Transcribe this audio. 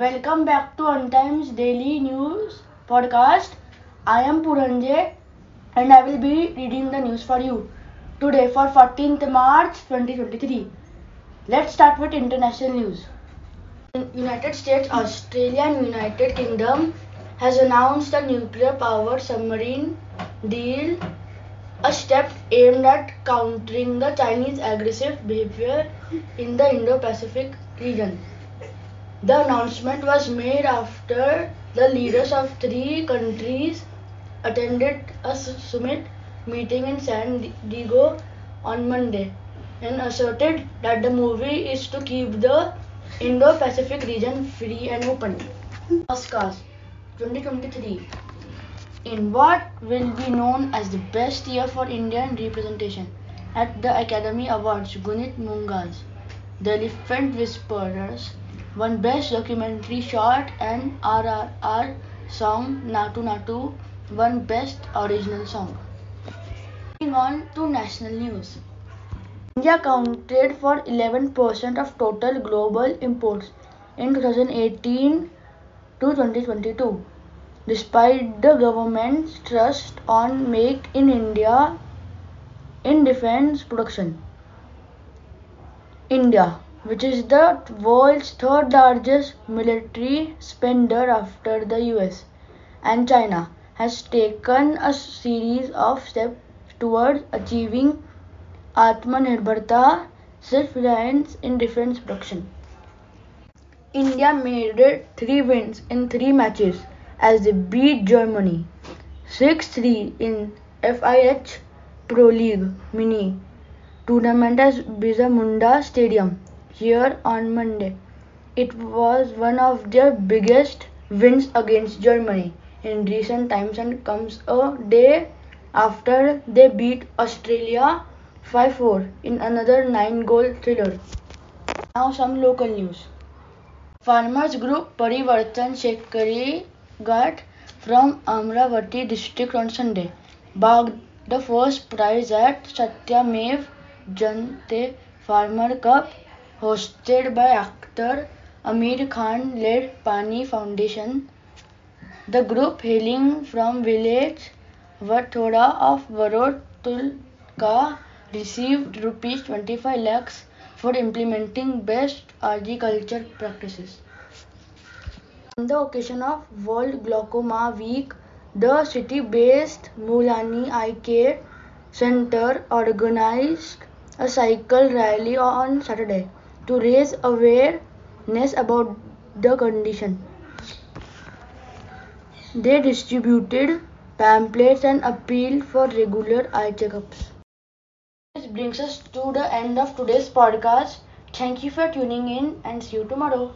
Welcome back to UnTimes Daily News podcast. I am Purranjay and I will be reading the news for you today for 14th March 2023. Let's start with international news. United States, Australia and United Kingdom has announced a nuclear powered submarine deal, a step aimed at countering the Chinese aggressive behavior in the Indo-Pacific region. The announcement was made after the leaders of three countries attended a summit meeting in San Diego on Monday and asserted that the movie is to keep the Indo-Pacific region free and open. Oscars 2023 in what will be known as the best year for Indian representation at the Academy Awards Guneet Monga's The Elephant Whisperers won Best Documentary Short and RRR Song Naatu Naatu won Best Original Song. Moving on to national news. India accounted for 11% of total global imports in 2018 to 2022, despite the government's trust on Make in India in defense production. India which is the world's third largest military spender after the US and China, has taken a series of steps towards achieving Atmanirbharta, self-reliance in defense production. India made it three wins in three matches as they beat Germany 6-3 in FIH Pro League Mini tournament at Birsa Munda Stadium here on Monday. It was one of their biggest wins against Germany in recent times and comes a day after they beat Australia 5-4 in another 9-goal thriller. Now some local news. Farmers group Parivartan Shetkari Gat from Amravati district on Sunday bagged the first prize at Satyamev Jayate Farmer Cup hosted by actor Aamir Khan led Pani Foundation. The group hailing from village Vathoda of Varod Tulka received rupees 25 lakhs for implementing best agriculture practices. On the occasion of World Glaucoma Week, the city-based Mulani Eye Care Center organized a cycle rally on Saturday to raise awareness about the condition. They distributed pamphlets and appealed for regular eye checkups. This brings us to the end of today's podcast. Thank you for tuning in and see you tomorrow.